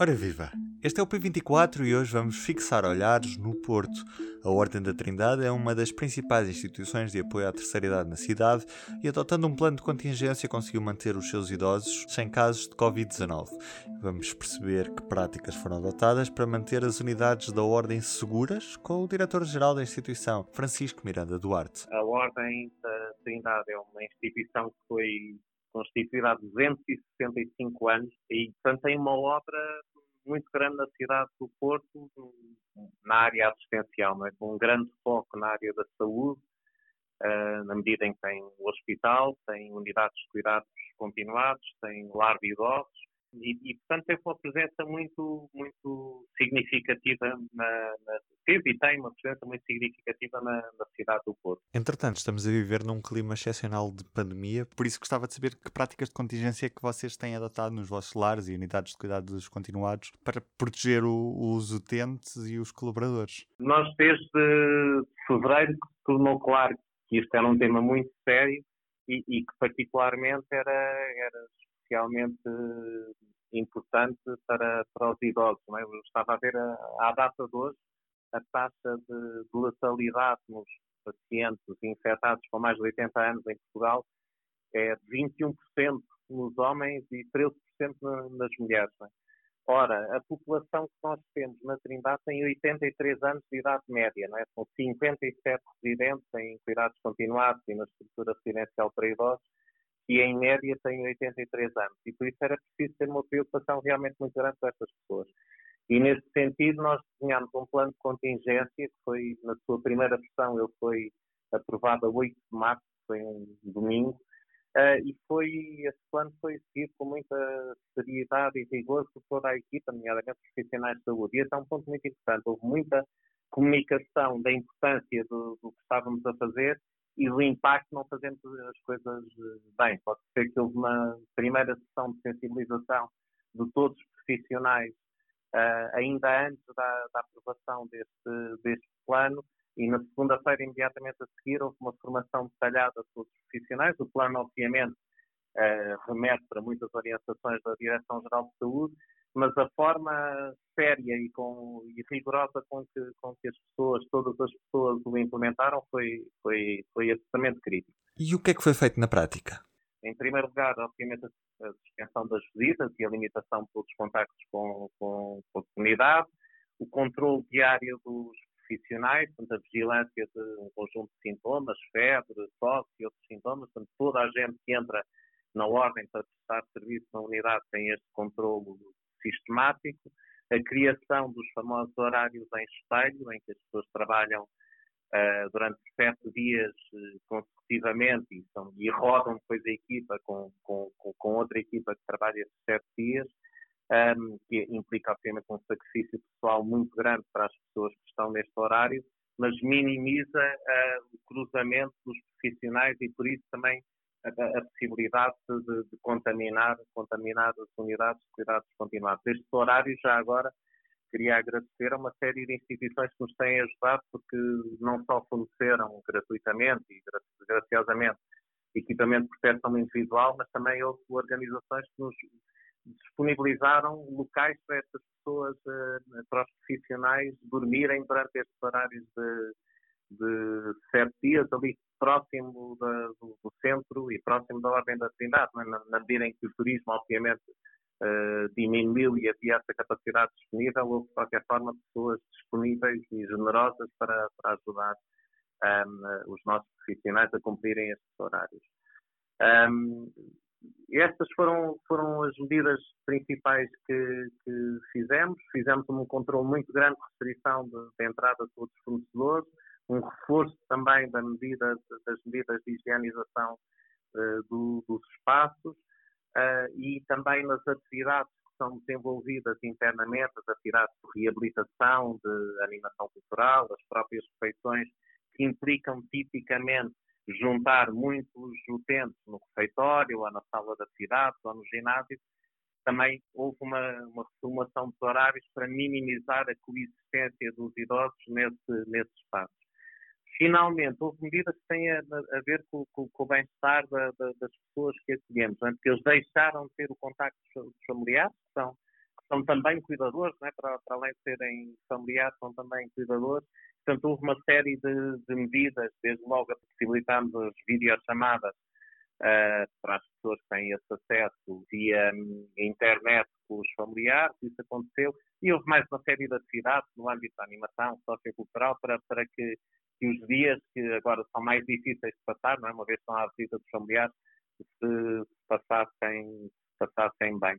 Ora viva! Este é o P24 e hoje vamos fixar olhares no Porto. A Ordem da Trindade é uma das principais instituições de apoio à terceira idade na cidade e, adotando um plano de contingência, conseguiu manter os seus idosos sem casos de Covid-19. Vamos perceber que práticas foram adotadas para manter as unidades da Ordem seguras com o diretor-geral da instituição, Francisco Miranda Duarte. A Ordem da Trindade é uma instituição que foi constituída há 265 anos e, portanto, tem uma obra muito grande na cidade do Porto, na área assistencial, é? com um grande foco na área da saúde, uh, na medida em que tem o hospital, tem unidades de cuidados continuados, tem lar de idosos, e, e, portanto teve uma presença muito, muito significativa na, na, teve e tem uma presença muito significativa na, na, cidade do Porto. Entretanto, estamos a viver num clima excepcional de pandemia, por isso gostava de saber que práticas de contingência é que vocês têm adotado nos vossos lares e unidades de cuidados continuados para proteger o, os utentes e os colaboradores. Nós desde fevereiro tornou claro que isto era um tema muito sério e, e que particularmente era, era especialmente importante para, para os idosos. É? Eu estava a ver a, à data de hoje a taxa de, de letalidade nos pacientes infectados com mais de 80 anos em Portugal é de 21% nos homens e 13% nas mulheres. É? Ora, a população que nós temos na Trindade tem 83 anos de idade média, não é? São 57 residentes em cuidados continuados e na estrutura residencial para idosos que em média têm 83 anos. E por isso era preciso ter uma preocupação realmente muito grande com estas pessoas. E nesse sentido nós desenhámos um plano de contingência que foi, na sua primeira versão, ele foi aprovado a 8 de março, foi um domingo, uh, e foi, esse plano foi seguido com muita seriedade e rigor por toda a equipa, nomeadamente profissionais de saúde. E esse é um ponto muito importante. Houve muita comunicação da importância do, do que estávamos a fazer e do impacto não fazendo as coisas eh, bem. Pode ser que houve uma primeira sessão de sensibilização de todos os profissionais uh, ainda antes da, da, aprovação deste, deste plano e na segunda-feira, imediatamente a seguir, houve uma formação detalhada de todos os profissionais. O plano, obviamente, uh, remete para muitas orientações da Direção-Geral de Saúde, mas a forma séria e, com, e rigorosa com que, com que as pessoas, todas as pessoas o implementaram foi, foi, foi absolutamente crítico. E o que é que foi feito na prática? Em primeiro lugar, obviamente, a suspensão das visitas e a limitação dos contactos com, com, com a comunidade, o controle diário dos profissionais, portanto, a vigilância de um conjunto de sintomas, febre, tosse e outros sintomas, portanto, toda a gente que entra na ordem para prestar serviço na unidade tem este controle sistemático, a criação dos famosos horários em espelho, em que as pessoas trabalham uh, durante sete dias uh, consecutivamente e, são, e, rodam depois a equipa com, com, com, outra equipa que trabalha esses sete dias, um, que implica, obviamente, um sacrifício pessoal muito grande para as pessoas que estão neste horário, mas minimiza uh, o cruzamento dos profissionais e, por isso, também a, a possibilidade de, de, contaminar, contaminar as unidades de cuidados continuados. Este horário, já agora, queria agradecer a uma série de instituições que nos têm ajudado, porque não só forneceram gratuitamente e graciosamente equipamento de proteção individual, mas também houve organizações que nos disponibilizaram locais para estas pessoas, eh, para os profissionais, dormirem durante estes horários de, de sete dias ali próximo da, do, do, centro e próximo da Ordem da Trindade, é? na, na, medida em que o turismo, obviamente, uh, diminuiu e havia essa capacidade disponível, houve, de qualquer forma, pessoas disponíveis e generosas para, para ajudar um, ehm, os nossos profissionais a cumprirem estes horários. Um, ehm, estas foram, foram as medidas principais que, que, fizemos. Fizemos um controle muito grande de restrição de, de entrada de todos os fornecedores, um reforço também da medida, das medidas de higienização uh, do, dos espaços uh, e também nas atividades que são desenvolvidas internamente, as atividades de reabilitação, de animação cultural, as próprias refeições que implicam tipicamente juntar muitos utentes no refeitório, ou na sala de atividades, ou no ginásio, também houve uma, uma reformulação dos horários para minimizar a coexistência dos idosos nesse, nesse espaço. Finalmente, houve medidas que têm a, a ver com, com, com o bem-estar da, da, das pessoas que acolhemos, é? porque eles deixaram de ter o contacto dos familiares, que são, que são também cuidadores, é? para, para, além de serem familiares, são também cuidadores. Portanto, houve uma série de, de medidas, desde logo a possibilitarmos as videochamadas uh, para as pessoas que têm esse acesso via um, internet com os familiares, isso aconteceu, e houve mais uma série de atividades no âmbito da animação sociocultural para, para que, que os dias que agora são mais difíceis de passar, não é? uma vez que estão à visita dos familiares, se passassem, passassem bem.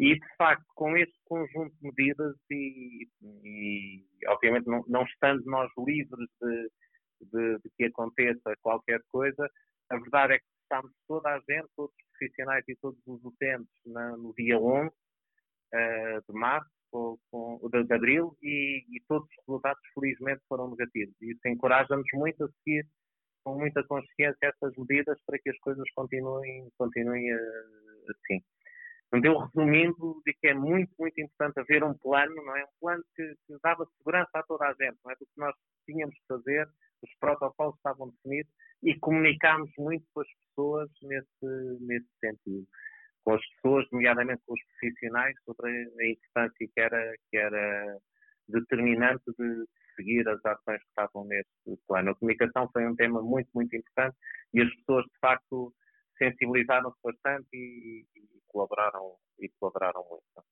E, de facto, com este conjunto de medidas e, e obviamente, não, não, estando nós livres de, de, de, que aconteça qualquer coisa, a verdade é que estamos toda a gente, todos os profissionais e todos os utentes na, no dia 11 uh, eh, de março, com, com, de, de, abril, e, e, todos os resultados, felizmente, foram negativos. E isso encoraja-nos muito a seguir com muita consciência essas medidas para que as coisas continuem, continuem uh, assim. Portanto, eu resumindo, de que é muito, muito importante haver um plano, não é? Um plano que, que dava segurança a toda a gente, não é? Do que nós tínhamos que fazer, os protocolos estavam definidos e comunicámos muito com as pessoas nesse, nesse sentido. Com as pessoas, nomeadamente com os profissionais, sobre a importância que era, que era determinante de seguir as ações que estavam nesse plano. A comunicação foi um tema muito, muito importante e as pessoas, de facto, sensibilizaram-se bastante e, e, colaboraram, e colaboraram muito.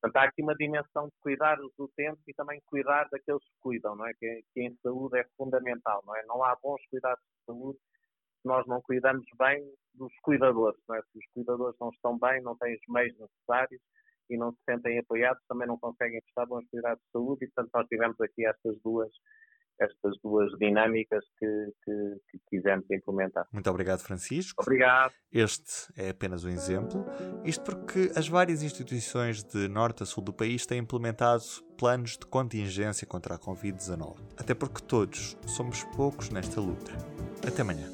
Portanto, há aqui uma dimensão de cuidar dos utentes e também cuidar daqueles que cuidam, não é? Que, que em saúde é fundamental, não é? Não há bons cuidados de saúde se nós não cuidamos bem dos cuidadores, não é? Se os cuidadores não estão bem, não têm os meios necessários e não se sentem apoiados, também não conseguem prestar bons cuidados de saúde e, portanto, nós tivemos aqui estas duas estas duas dinâmicas que, que, que, quisemos implementar. Muito obrigado, Francisco. Obrigado. Este é apenas um exemplo, isto porque as várias instituições de norte a sul do país têm implementado planos de contingência contra a Covid-19. Até porque todos somos poucos nesta luta. Até amanhã.